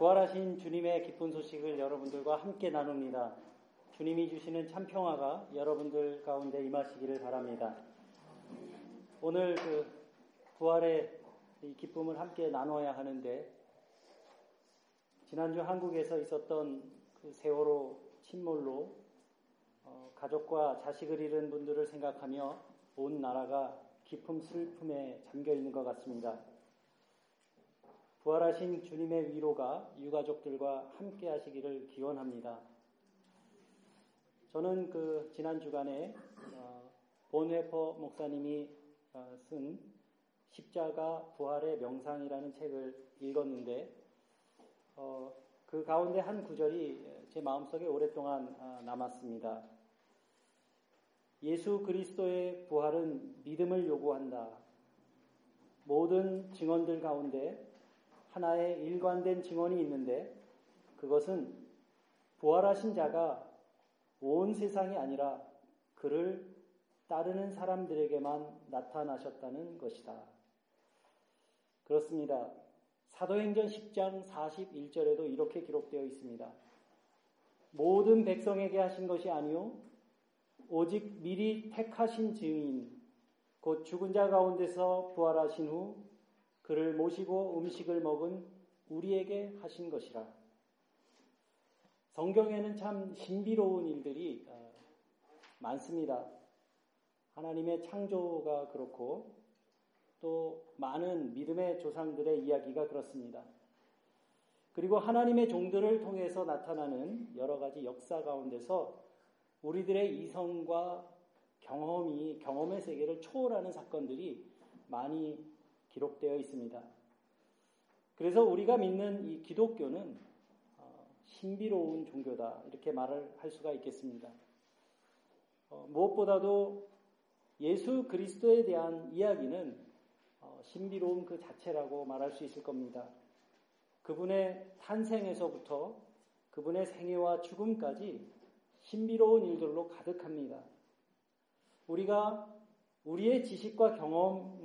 부활하신 주님의 기쁜 소식을 여러분들과 함께 나눕니다. 주님이 주시는 참 평화가 여러분들 가운데 임하시기를 바랍니다. 오늘 그 부활의 이 기쁨을 함께 나눠야 하는데 지난주 한국에서 있었던 그 세월호 침몰로 어, 가족과 자식을 잃은 분들을 생각하며 온 나라가 깊은 슬픔에 잠겨 있는 것 같습니다. 부활하신 주님의 위로가 유가족들과 함께 하시기를 기원합니다. 저는 그 지난 주간에 어, 본회퍼 목사님이 어, 쓴 십자가 부활의 명상이라는 책을 읽었는데 어, 그 가운데 한 구절이 제 마음속에 오랫동안 아, 남았습니다. 예수 그리스도의 부활은 믿음을 요구한다. 모든 증언들 가운데 하나의 일관된 증언이 있는데 그것은 부활하신 자가 온 세상이 아니라 그를 따르는 사람들에게만 나타나셨다는 것이다. 그렇습니다. 사도행전 10장 41절에도 이렇게 기록되어 있습니다. 모든 백성에게 하신 것이 아니요 오직 미리 택하신 증인 곧 죽은 자 가운데서 부활하신 후 그를 모시고 음식을 먹은 우리에게 하신 것이라. 성경에는 참 신비로운 일들이 어, 많습니다. 하나님의 창조가 그렇고 또 많은 믿음의 조상들의 이야기가 그렇습니다. 그리고 하나님의 종들을 통해서 나타나는 여러 가지 역사 가운데서 우리들의 이성과 경험이 경험의 세계를 초월하는 사건들이 많이 기록되어 있습니다. 그래서 우리가 믿는 이 기독교는 어, 신비로운 종교다 이렇게 말을 할 수가 있겠습니다. 어, 무엇보다도 예수 그리스도에 대한 이야기는 어, 신비로운 그 자체라고 말할 수 있을 겁니다. 그분의 탄생에서부터 그분의 생애와 죽음까지 신비로운 일들로 가득합니다. 우리가 우리의 지식과 경험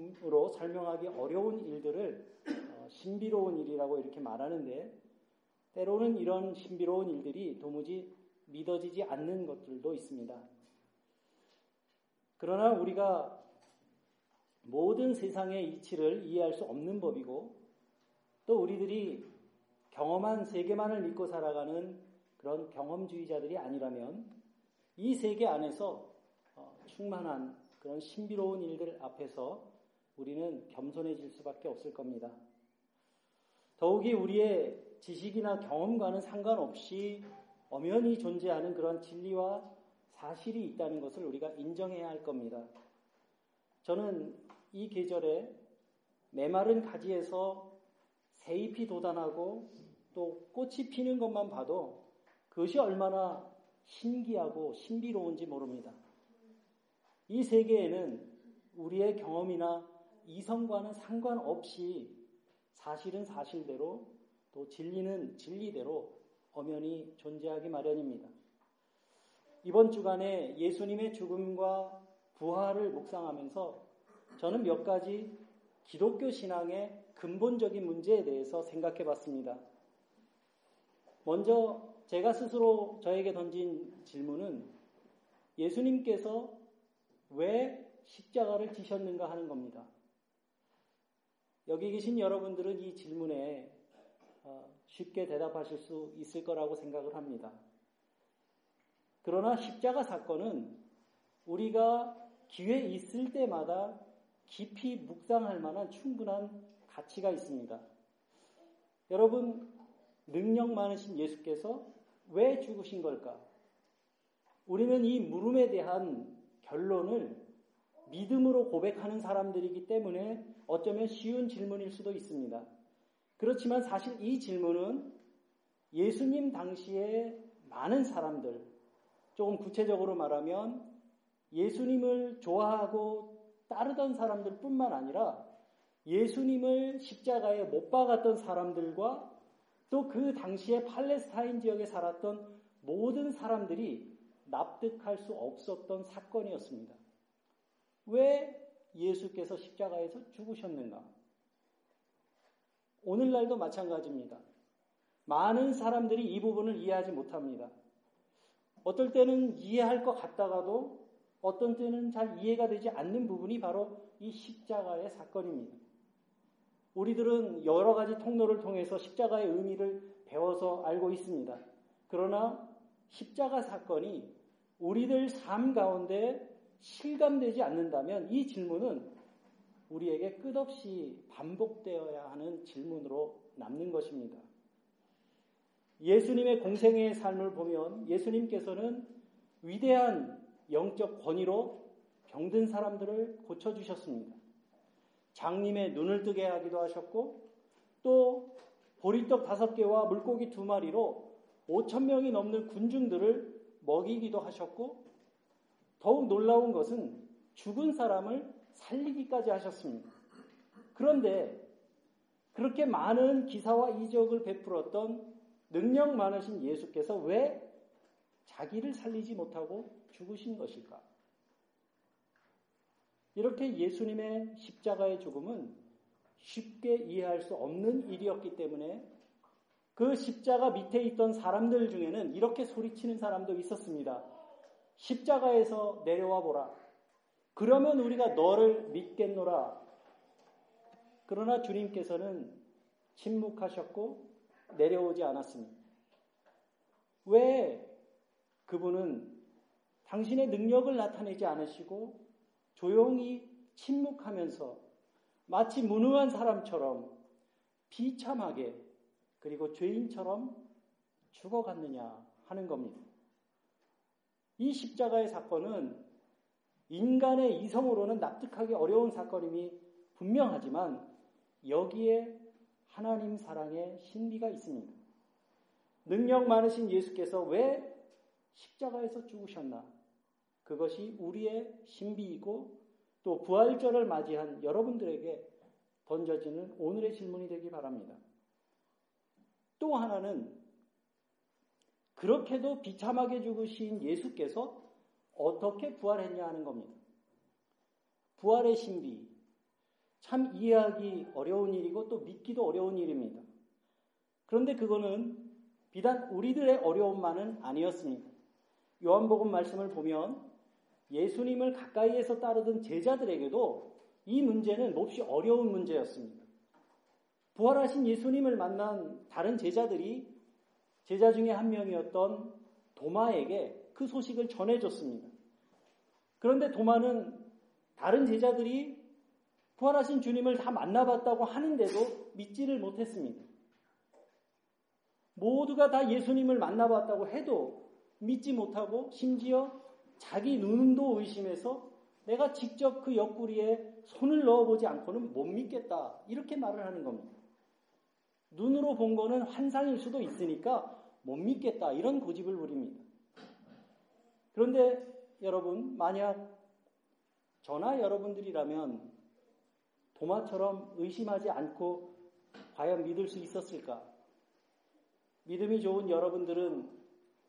설명하기 어려운 일들을 어, 신비로운 일이라고 이렇게 말하는데 때로는 이런 신비로운 일들이 도무지 믿어지지 않는 것들도 있습니다. 그러나 우리가 모든 세상의 이치를 이해할 수 없는 법이고 또 우리들이 경험한 세계만을 믿고 살아가는 그런 경험주의자들이 아니라면 이 세계 안에서 어, 충만한 그런 신비로운 일들 앞에서 우리는 겸손해질 수밖에 없을 겁니다. 더욱이 우리의 지식이나 경험과는 상관없이 엄연히 존재하는 그런 진리와 사실이 있다는 것을 우리가 인정해야 할 겁니다. 저는 이 계절에 메마른 가지에서 새잎이 돋아나고 또 꽃이 피는 것만 봐도 그것이 얼마나 신기하고 신비로운지 모릅니다. 이 세계에는 우리의 경험이나 이성과는 상관없이 사실은 사실대로 또 진리는 진리대로 엄연히 존재하기 마련입니다. 이번 주간에 예수님의 죽음과 부활을 묵상하면서 저는 몇 가지 기독교 신앙의 근본적인 문제에 대해서 생각해 봤습니다. 먼저 제가 스스로 저에게 던진 질문은 예수님께서 왜 십자가를 지셨는가 하는 겁니다. 여기 계신 여러분들은 이 질문에 어, 쉽게 대답하실 수 있을 거라고 생각을 합니다. 그러나 십자가 사건은 우리가 기회 있을 때마다 깊이 묵상할 만한 충분한 가치가 있습니다. 여러분, 능력 많으신 예수께서 왜 죽으신 걸까? 우리는 이 물음에 대한 결론을 믿음으로 고백하는 사람들이기 때문에 어쩌면 쉬운 질문일 수도 있습니다. 그렇지만 사실 이 질문은 예수님 당시에 많은 사람들, 조금 구체적으로 말하면 예수님을 좋아하고 따르던 사람들 뿐만 아니라 예수님을 십자가에 못 박았던 사람들과 또 그 당시에 팔레스타인 지역에 살았던 모든 사람들이 납득할 수 없었던 사건이었습니다. 왜 예수께서 십자가에서 죽으셨는가? 오늘날도 마찬가지입니다. 많은 사람들이 이 부분을 이해하지 못합니다. 어떨 때는 이해할 것 같다가도 어떤 때는 잘 이해가 되지 않는 부분이 바로 이 십자가의 사건입니다. 우리들은 여러 가지 통로를 통해서 십자가의 의미를 배워서 알고 있습니다. 그러나 십자가 사건이 우리들 삶 가운데 실감되지 않는다면 이 질문은 우리에게 끝없이 반복되어야 하는 질문으로 남는 것입니다. 예수님의 공생의 삶을 보면 예수님께서는 위대한 영적 권위로 병든 사람들을 고쳐주셨습니다. 장님의 눈을 뜨게 하기도 하셨고 또 보리떡 다섯 개와 물고기 두 마리로 5천 명이 넘는 군중들을 먹이기도 하셨고 더욱 놀라운 것은 죽은 사람을 살리기까지 하셨습니다. 그런데 그렇게 많은 기사와 이적을 베풀었던 능력 많으신 예수께서 왜 자기를 살리지 못하고 죽으신 것일까? 이렇게 예수님의 십자가의 죽음은 쉽게 이해할 수 없는 일이었기 때문에 그 십자가 밑에 있던 사람들 중에는 이렇게 소리치는 사람도 있었습니다. 십자가에서 내려와 보라. 그러면 우리가 너를 믿겠노라. 그러나 주님께서는 침묵하셨고 내려오지 않았습니다. 왜 그분은 당신의 능력을 나타내지 않으시고 조용히 침묵하면서 마치 무능한 사람처럼 비참하게 그리고 죄인처럼 죽어갔느냐 하는 겁니다. 이 십자가의 사건은 인간의 이성으로는 납득하기 어려운 사건임이 분명하지만 여기에 하나님 사랑의 신비가 있습니다. 능력 많으신 예수께서 왜 십자가에서 죽으셨나? 그것이 우리의 신비이고 또 부활절을 맞이한 여러분들에게 던져지는 오늘의 질문이 되기 바랍니다. 또 하나는 그렇게도 비참하게 죽으신 예수께서 어떻게 부활했냐 하는 겁니다. 부활의 신비. 참 이해하기 어려운 일이고 또 믿기도 어려운 일입니다. 그런데 그거는 비단 우리들의 어려움만은 아니었습니다. 요한복음 말씀을 보면 예수님을 가까이에서 따르던 제자들에게도 이 문제는 몹시 어려운 문제였습니다. 부활하신 예수님을 만난 다른 제자들이 제자 중에 한 명이었던 도마에게 그 소식을 전해줬습니다. 그런데 도마는 다른 제자들이 부활하신 주님을 다 만나봤다고 하는데도 믿지를 못했습니다. 모두가 다 예수님을 만나봤다고 해도 믿지 못하고 심지어 자기 눈도 의심해서 내가 직접 그 옆구리에 손을 넣어보지 않고는 못 믿겠다. 이렇게 말을 하는 겁니다. 눈으로 본 거는 환상일 수도 있으니까 못 믿겠다. 이런 고집을 부립니다. 그런데 여러분, 만약 저나 여러분들이라면 도마처럼 의심하지 않고 과연 믿을 수 있었을까? 믿음이 좋은 여러분들은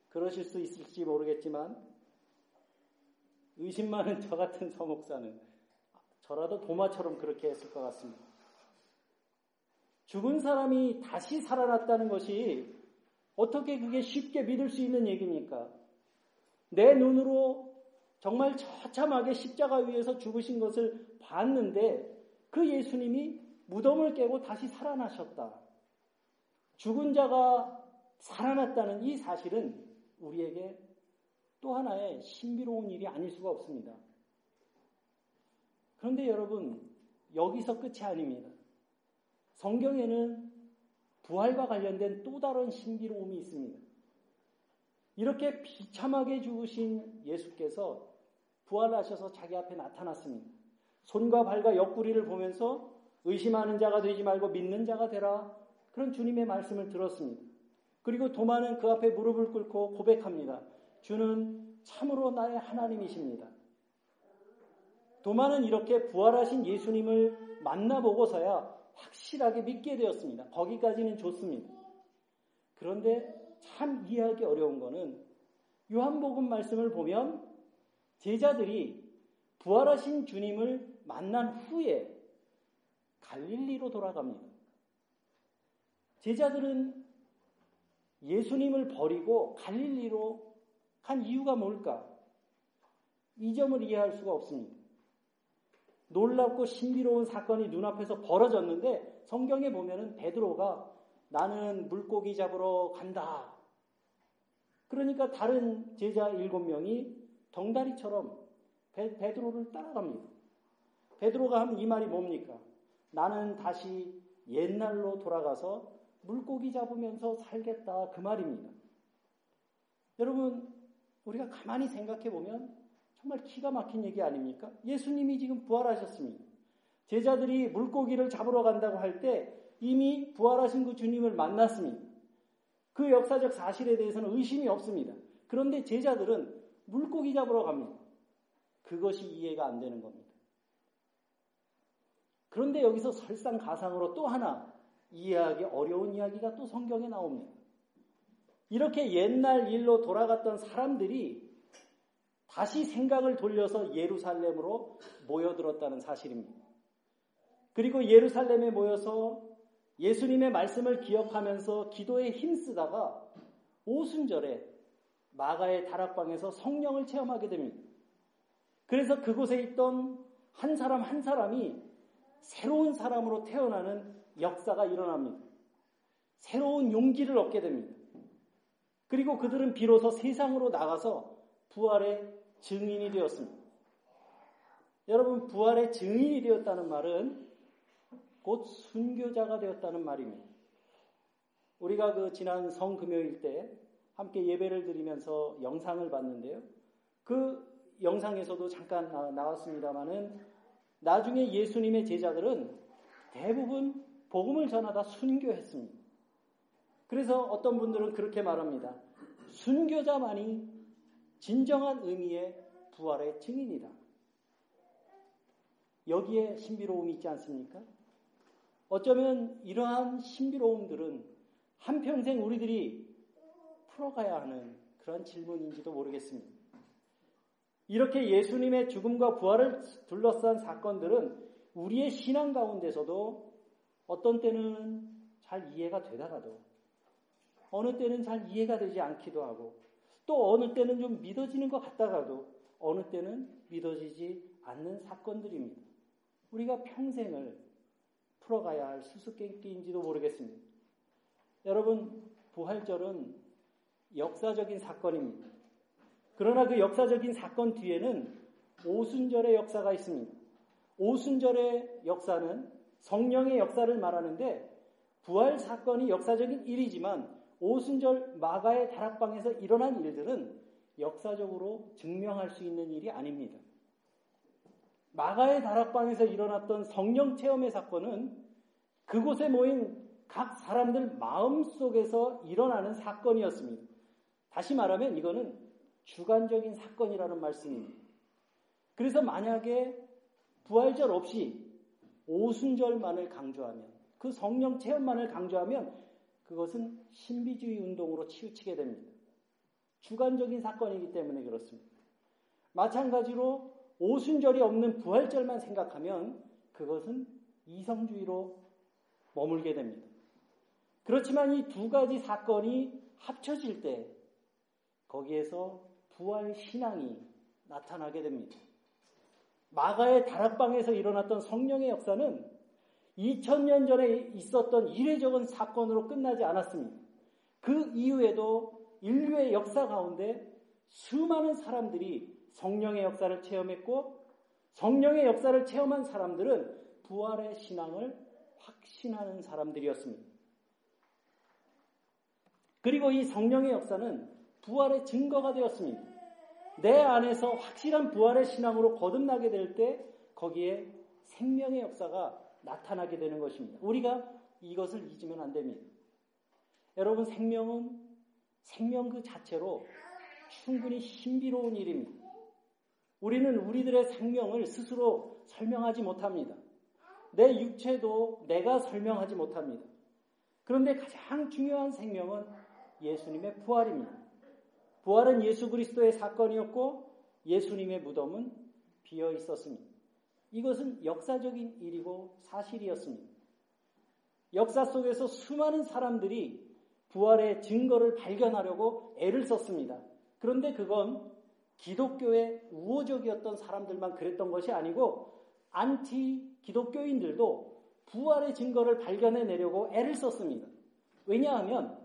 그러실 수 있을지 모르겠지만 의심 많은 저 같은 서목사는 저라도 도마처럼 그렇게 했을 것 같습니다. 죽은 사람이 다시 살아났다는 것이 어떻게 그게 쉽게 믿을 수 있는 얘기입니까? 내 눈으로 정말 처참하게 십자가 위에서 죽으신 것을 봤는데 그 예수님이 무덤을 깨고 다시 살아나셨다. 죽은 자가 살아났다는 이 사실은 우리에게 또 하나의 신비로운 일이 아닐 수가 없습니다. 그런데 여러분, 여기서 끝이 아닙니다. 성경에는 부활과 관련된 또 다른 신비로움이 있습니다. 이렇게 비참하게 죽으신 예수께서 부활하셔서 자기 앞에 나타났습니다. 손과 발과 옆구리를 보면서 의심하는 자가 되지 말고 믿는 자가 되라. 그런 주님의 말씀을 들었습니다. 그리고 도마는 그 앞에 무릎을 꿇고 고백합니다. 주는 참으로 나의 하나님이십니다. 도마는 이렇게 부활하신 예수님을 만나보고서야 확실하게 믿게 되었습니다. 거기까지는 좋습니다. 그런데 참 이해하기 어려운 거는 요한복음 말씀을 보면 제자들이 부활하신 주님을 만난 후에 갈릴리로 돌아갑니다. 제자들은 예수님을 버리고 갈릴리로 간 이유가 뭘까? 이 점을 이해할 수가 없습니다. 놀랍고 신비로운 사건이 눈앞에서 벌어졌는데 성경에 보면은 베드로가 나는 물고기 잡으러 간다. 그러니까 다른 제자 일곱 명이 덩다리처럼 베, 베드로를 따라갑니다. 베드로가 하면 이 말이 뭡니까? 나는 다시 옛날로 돌아가서 물고기 잡으면서 살겠다. 그 말입니다. 여러분, 우리가 가만히 생각해 보면 정말 기가 막힌 얘기 아닙니까? 예수님이 지금 부활하셨습니다. 제자들이 물고기를 잡으러 간다고 할 때 이미 부활하신 그 주님을 만났습니다. 그 역사적 사실에 대해서는 의심이 없습니다. 그런데 제자들은 물고기 잡으러 갑니다. 그것이 이해가 안 되는 겁니다. 그런데 여기서 설상가상으로 또 하나 이해하기 어려운 이야기가 또 성경에 나옵니다. 이렇게 옛날 일로 돌아갔던 사람들이 다시 생각을 돌려서 예루살렘으로 모여들었다는 사실입니다. 그리고 예루살렘에 모여서 예수님의 말씀을 기억하면서 기도에 힘쓰다가 오순절에 마가의 다락방에서 성령을 체험하게 됩니다. 그래서 그곳에 있던 한 사람 한 사람이 새로운 사람으로 태어나는 역사가 일어납니다. 새로운 용기를 얻게 됩니다. 그리고 그들은 비로소 세상으로 나가서 부활의 증인이 되었습니다. 여러분, 부활의 증인이 되었다는 말은 곧 순교자가 되었다는 말입니다. 우리가 그 지난 성금요일 때 함께 예배를 드리면서 영상을 봤는데요. 그 영상에서도 잠깐 나왔습니다마는 나중에 예수님의 제자들은 대부분 복음을 전하다 순교했습니다. 그래서 어떤 분들은 그렇게 말합니다. 순교자만이 진정한 의미의 부활의 증인이다. 여기에 신비로움이 있지 않습니까? 어쩌면 이러한 신비로움들은 한평생 우리들이 풀어가야 하는 그런 질문인지도 모르겠습니다. 이렇게 예수님의 죽음과 부활을 둘러싼 사건들은 우리의 신앙 가운데서도 어떤 때는 잘 이해가 되다가도 어느 때는 잘 이해가 되지 않기도 하고 또 어느 때는 좀 믿어지는 것 같다가도 어느 때는 믿어지지 않는 사건들입니다. 우리가 평생을 풀어가야 할 수수께끼인지도 모르겠습니다. 여러분, 부활절은 역사적인 사건입니다. 그러나 그 역사적인 사건 뒤에는 오순절의 역사가 있습니다. 오순절의 역사는 성령의 역사를 말하는데 부활 사건이 역사적인 일이지만 오순절 마가의 다락방에서 일어난 일들은 역사적으로 증명할 수 있는 일이 아닙니다. 마가의 다락방에서 일어났던 성령 체험의 사건은 그곳에 모인 각 사람들 마음 속에서 일어나는 사건이었습니다. 다시 말하면 이거는 주관적인 사건이라는 말씀입니다. 그래서 만약에 부활절 없이 오순절만을 강조하면 그 성령 체험만을 강조하면 그것은 신비주의 운동으로 치우치게 됩니다. 주관적인 사건이기 때문에 그렇습니다. 마찬가지로 오순절이 없는 부활절만 생각하면 그것은 이성주의로 머물게 됩니다. 그렇지만 이 두 가지 사건이 합쳐질 때 거기에서 부활 신앙이 나타나게 됩니다. 마가의 다락방에서 일어났던 성령의 역사는 2000년 전에 있었던 이례적인 사건으로 끝나지 않았습니다. 그 이후에도 인류의 역사 가운데 수많은 사람들이 성령의 역사를 체험했고 성령의 역사를 체험한 사람들은 부활의 신앙을 확신하는 사람들이었습니다. 그리고 이 성령의 역사는 부활의 증거가 되었습니다. 내 안에서 확실한 부활의 신앙으로 거듭나게 될 때 거기에 생명의 역사가 나타나게 되는 것입니다. 우리가 이것을 잊으면 안 됩니다. 여러분, 생명은 생명 그 자체로 충분히 신비로운 일입니다. 우리는 우리들의 생명을 스스로 설명하지 못합니다. 내 육체도 내가 설명하지 못합니다. 그런데 가장 중요한 생명은 예수님의 부활입니다. 부활은 예수 그리스도의 사건이었고 예수님의 무덤은 비어 있었습니다. 이것은 역사적인 일이고 사실이었습니다. 역사 속에서 수많은 사람들이 부활의 증거를 발견하려고 애를 썼습니다. 그런데 그건 기독교의 우호적이었던 사람들만 그랬던 것이 아니고 안티 기독교인들도 부활의 증거를 발견해 내려고 애를 썼습니다. 왜냐하면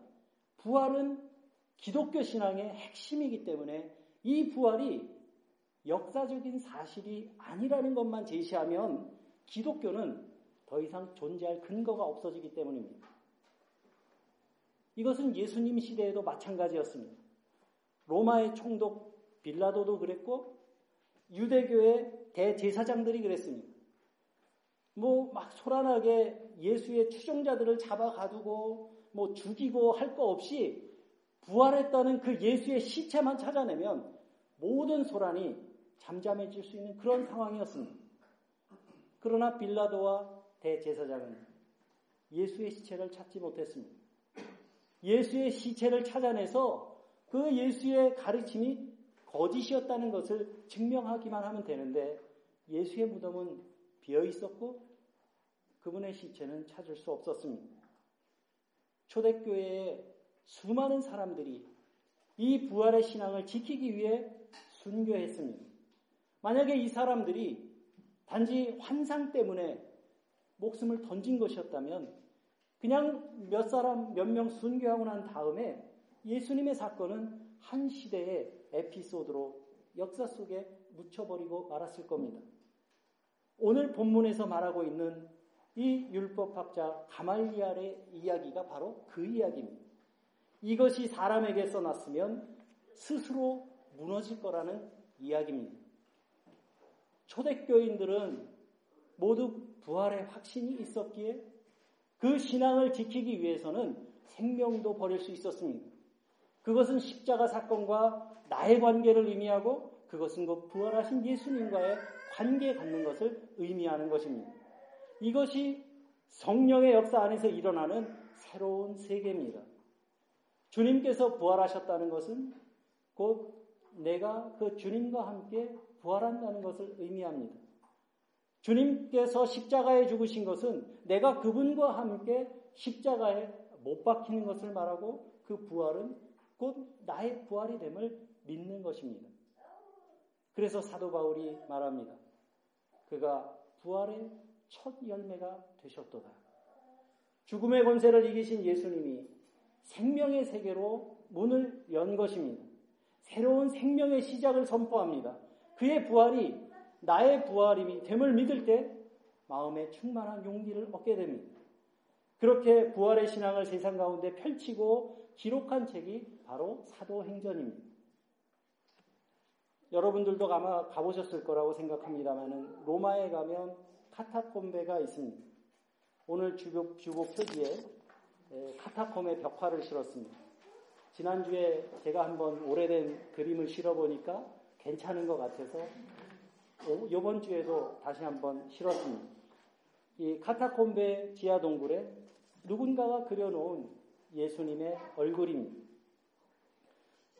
부활은 기독교 신앙의 핵심이기 때문에 이 부활이 역사적인 사실이 아니라는 것만 제시하면 기독교는 더 이상 존재할 근거가 없어지기 때문입니다. 이것은 예수님 시대에도 마찬가지였습니다. 로마의 총독 빌라도도 그랬고 유대교의 대제사장들이 그랬습니다. 뭐 막 소란하게 예수의 추종자들을 잡아 가두고 뭐 죽이고 할 거 없이 부활했다는 그 예수의 시체만 찾아내면 모든 소란이 잠잠해질 수 있는 그런 상황이었습니다. 그러나 빌라도와 대제사장은 예수의 시체를 찾지 못했습니다. 예수의 시체를 찾아내서 그 예수의 가르침이 거짓이었다는 것을 증명하기만 하면 되는데 예수의 무덤은 비어 있었고 그분의 시체는 찾을 수 없었습니다. 초대교회의 수많은 사람들이 이 부활의 신앙을 지키기 위해 순교했습니다. 만약에 이 사람들이 단지 환상 때문에 목숨을 던진 것이었다면 그냥 몇 사람, 몇 명 순교하고 난 다음에 예수님의 사건은 한 시대의 에피소드로 역사 속에 묻혀버리고 말았을 겁니다. 오늘 본문에서 말하고 있는 이 율법학자 가말리알의 이야기가 바로 그 이야기입니다. 이것이 사람에게 써놨으면 스스로 무너질 거라는 이야기입니다. 초대교인들은 모두 부활의 확신이 있었기에 그 신앙을 지키기 위해서는 생명도 버릴 수 있었습니다. 그것은 십자가 사건과 나의 관계를 의미하고 그것은 그 부활하신 예수님과의 관계 갖는 것을 의미하는 것입니다. 이것이 성령의 역사 안에서 일어나는 새로운 세계입니다. 주님께서 부활하셨다는 것은 곧 내가 그 주님과 함께 부활한다는 것을 의미합니다. 주님께서 십자가에 죽으신 것은 내가 그분과 함께 십자가에 못 박히는 것을 말하고 그 부활은 곧 나의 부활이 됨을 믿는 것입니다. 그래서 사도 바울이 말합니다. 그가 부활의 첫 열매가 되셨도다. 죽음의 권세를 이기신 예수님이 생명의 세계로 문을 연 것입니다. 새로운 생명의 시작을 선포합니다. 그의 부활이 나의 부활이 됨을 믿을 때 마음에 충만한 용기를 얻게 됩니다. 그렇게 부활의 신앙을 세상 가운데 펼치고 기록한 책이 바로 사도행전입니다. 여러분들도 아마 가보셨을 거라고 생각합니다만 로마에 가면 카타콤베가 있습니다. 오늘 주복, 주복 표지에 카타콤의 벽화를 실었습니다. 지난주에 제가 한번 오래된 그림을 실어보니까 괜찮은 것 같아서 이번 주에도 다시 한번 실었습니다. 이 카타콤베 지하 동굴에 누군가가 그려놓은 예수님의 얼굴입니다.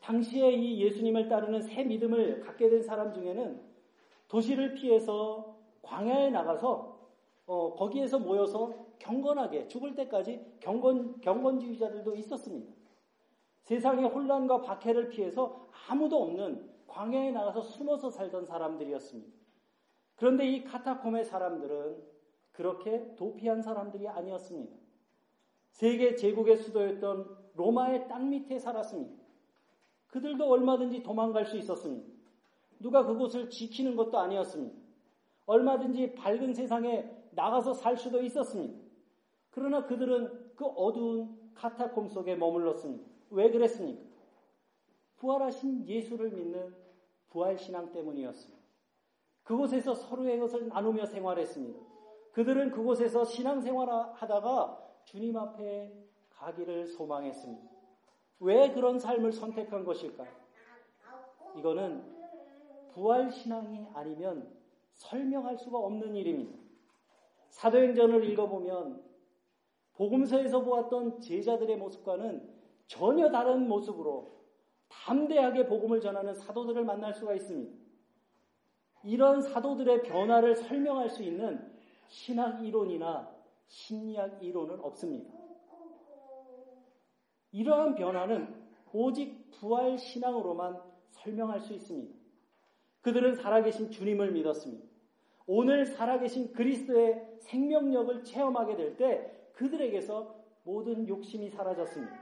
당시에 이 예수님을 따르는 새 믿음을 갖게 된 사람 중에는 도시를 피해서 광야에 나가서 어, 거기에서 모여서 경건하게 죽을 때까지 경건 경건주의자들도 있었습니다. 세상의 혼란과 박해를 피해서 아무도 없는 광야에 나가서 숨어서 살던 사람들이었습니다. 그런데 이 카타콤의 사람들은 그렇게 도피한 사람들이 아니었습니다. 세계 제국의 수도였던 로마의 땅 밑에 살았습니다. 그들도 얼마든지 도망갈 수 있었습니다. 누가 그곳을 지키는 것도 아니었습니다. 얼마든지 밝은 세상에 나가서 살 수도 있었습니다. 그러나 그들은 그 어두운 카타콤 속에 머물렀습니다. 왜 그랬습니까? 부활하신 예수를 믿는 부활신앙 때문이었습니다. 그곳에서 서로의 것을 나누며 생활했습니다. 그들은 그곳에서 신앙생활 하다가 주님 앞에 가기를 소망했습니다. 왜 그런 삶을 선택한 것일까요? 이거는 부활신앙이 아니면 설명할 수가 없는 일입니다. 사도행전을 읽어보면 복음서에서 보았던 제자들의 모습과는 전혀 다른 모습으로 담대하게 복음을 전하는 사도들을 만날 수가 있습니다. 이런 사도들의 변화를 설명할 수 있는 신학 이론이나 심리학 이론은 없습니다. 이러한 변화는 오직 부활 신앙으로만 설명할 수 있습니다. 그들은 살아계신 주님을 믿었습니다. 오늘 살아계신 그리스도의 생명력을 체험하게 될 때 그들에게서 모든 욕심이 사라졌습니다.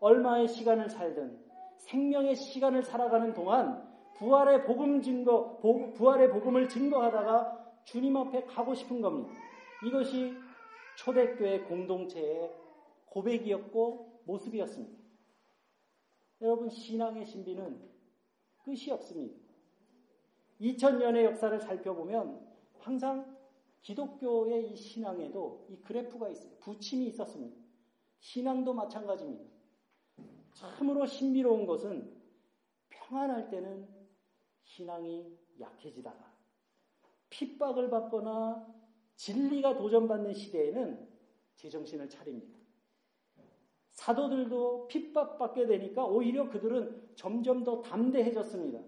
얼마의 시간을 살든 생명의 시간을 살아가는 동안 부활의 복음 증거, 부활의 복음을 증거하다가 주님 앞에 가고 싶은 겁니다. 이것이 초대교회 공동체의 고백이었고 모습이었습니다. 여러분, 신앙의 신비는 끝이 없습니다. 2000년의 역사를 살펴보면 항상 기독교의 이 신앙에도 이 그래프가 있어요. 부침이 있었습니다. 신앙도 마찬가지입니다. 참으로 신비로운 것은 평안할 때는 신앙이 약해지다가 핍박을 받거나 진리가 도전받는 시대에는 제정신을 차립니다. 사도들도 핍박받게 되니까 오히려 그들은 점점 더 담대해졌습니다.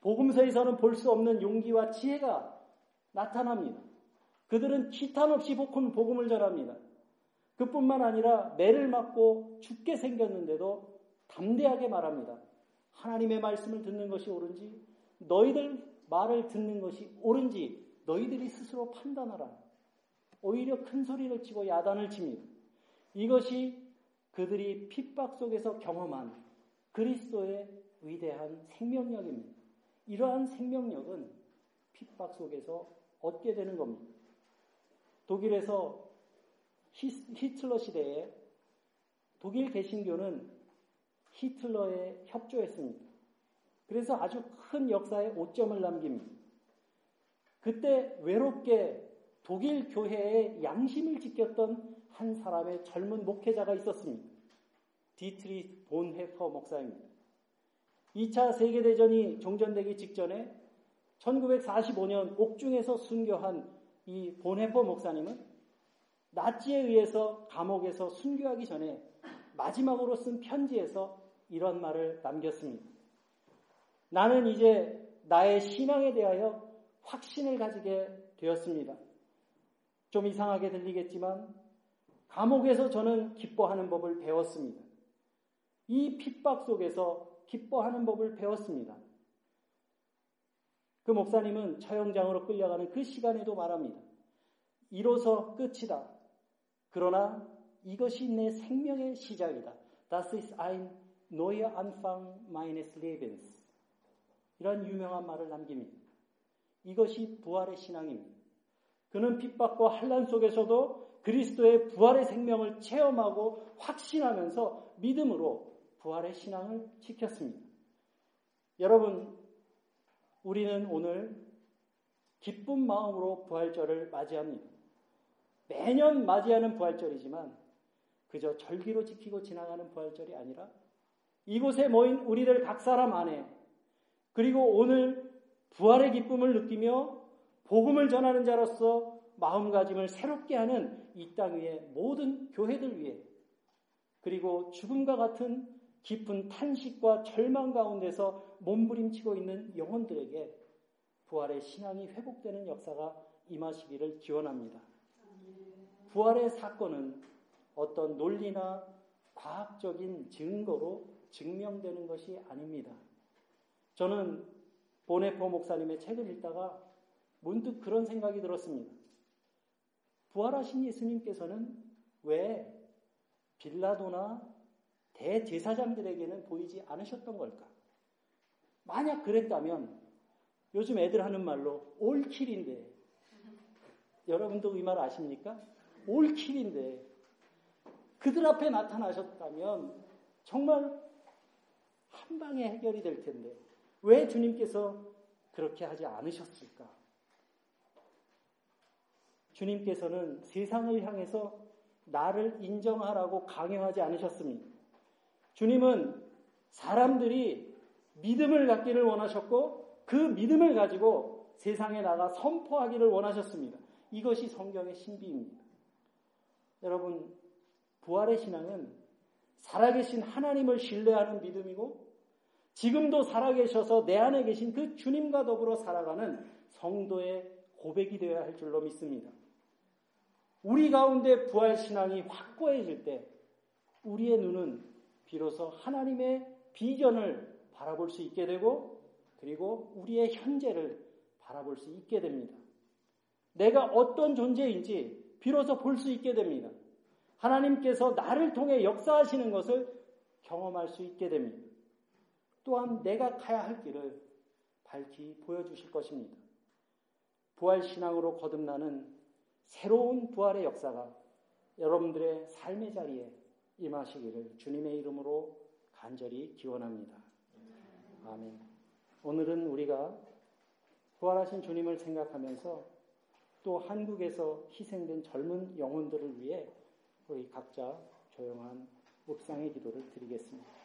복음서에서는 볼 수 없는 용기와 지혜가 나타납니다. 그들은 기탄 없이 복음을 전합니다. 그뿐만 아니라 매를 맞고 죽게 생겼는데도 담대하게 말합니다. 하나님의 말씀을 듣는 것이 옳은지 너희들 말을 듣는 것이 옳은지 너희들이 스스로 판단하라. 오히려 큰 소리를 치고 야단을 칩니다. 이것이 그들이 핍박 속에서 경험한 그리스도의 위대한 생명력입니다. 이러한 생명력은 핍박 속에서 얻게 되는 겁니다. 독일에서 히틀러 시대에 독일 개신교는 히틀러에 협조했습니다. 그래서 아주 큰 역사의 오점을 남깁니다. 그때 외롭게 독일 교회의 양심을 지켰던 한 사람의 젊은 목회자가 있었습니다. 디트리히 본회퍼 목사입니다. 2차 세계대전이 종전되기 직전에 1945년 옥중에서 순교한 이 본회퍼 목사님은 나치에 의해서 감옥에서 순교하기 전에 마지막으로 쓴 편지에서 이런 말을 남겼습니다. 나는 이제 나의 신앙에 대하여 확신을 가지게 되었습니다. 좀 이상하게 들리겠지만 감옥에서 저는 기뻐하는 법을 배웠습니다. 이 핍박 속에서 기뻐하는 법을 배웠습니다. 그 목사님은 처형장으로 끌려가는 그 시간에도 말합니다. 이로서 끝이다. 그러나 이것이 내 생명의 시작이다. Das ist ein neuer Anfang meines Lebens. 이런 유명한 말을 남깁니다. 이것이 부활의 신앙입니다. 그는 핍박과 환란 속에서도 그리스도의 부활의 생명을 체험하고 확신하면서 믿음으로 부활의 신앙을 지켰습니다. 여러분, 우리는 오늘 기쁜 마음으로 부활절을 맞이합니다. 매년 맞이하는 부활절이지만 그저 절기로 지키고 지나가는 부활절이 아니라 이곳에 모인 우리들 각 사람 안에 그리고 오늘 부활의 기쁨을 느끼며 복음을 전하는 자로서 마음가짐을 새롭게 하는 이 땅 위에 모든 교회들 위해 그리고 죽음과 같은 깊은 탄식과 절망 가운데서 몸부림치고 있는 영혼들에게 부활의 신앙이 회복되는 역사가 임하시기를 기원합니다. 부활의 사건은 어떤 논리나 과학적인 증거로 증명되는 것이 아닙니다. 저는 보네포 목사님의 책을 읽다가 문득 그런 생각이 들었습니다. 부활하신 예수님께서는 왜 빌라도나 대제사장들에게는 보이지 않으셨던 걸까? 만약 그랬다면 요즘 애들 하는 말로 올킬인데 여러분도 이 말 아십니까? 올킬인데 그들 앞에 나타나셨다면 정말 한 방에 해결이 될 텐데 왜 주님께서 그렇게 하지 않으셨을까? 주님께서는 세상을 향해서 나를 인정하라고 강요하지 않으셨습니다. 주님은 사람들이 믿음을 갖기를 원하셨고 그 믿음을 가지고 세상에 나가 선포하기를 원하셨습니다. 이것이 성경의 신비입니다. 여러분, 부활의 신앙은 살아계신 하나님을 신뢰하는 믿음이고 지금도 살아계셔서 내 안에 계신 그 주님과 더불어 살아가는 성도의 고백이 되어야 할 줄로 믿습니다. 우리 가운데 부활 신앙이 확고해질 때 우리의 눈은 비로소 하나님의 비전을 바라볼 수 있게 되고 그리고 우리의 현재를 바라볼 수 있게 됩니다. 내가 어떤 존재인지 비로소 볼 수 있게 됩니다. 하나님께서 나를 통해 역사하시는 것을 경험할 수 있게 됩니다. 또한 내가 가야 할 길을 밝히 보여주실 것입니다. 부활신앙으로 거듭나는 새로운 부활의 역사가 여러분들의 삶의 자리에 임하시기를 주님의 이름으로 간절히 기원합니다. 아멘. 오늘은 우리가 부활하신 주님을 생각하면서 또 한국에서 희생된 젊은 영혼들을 위해 우리 각자 조용한 묵상의 기도를 드리겠습니다.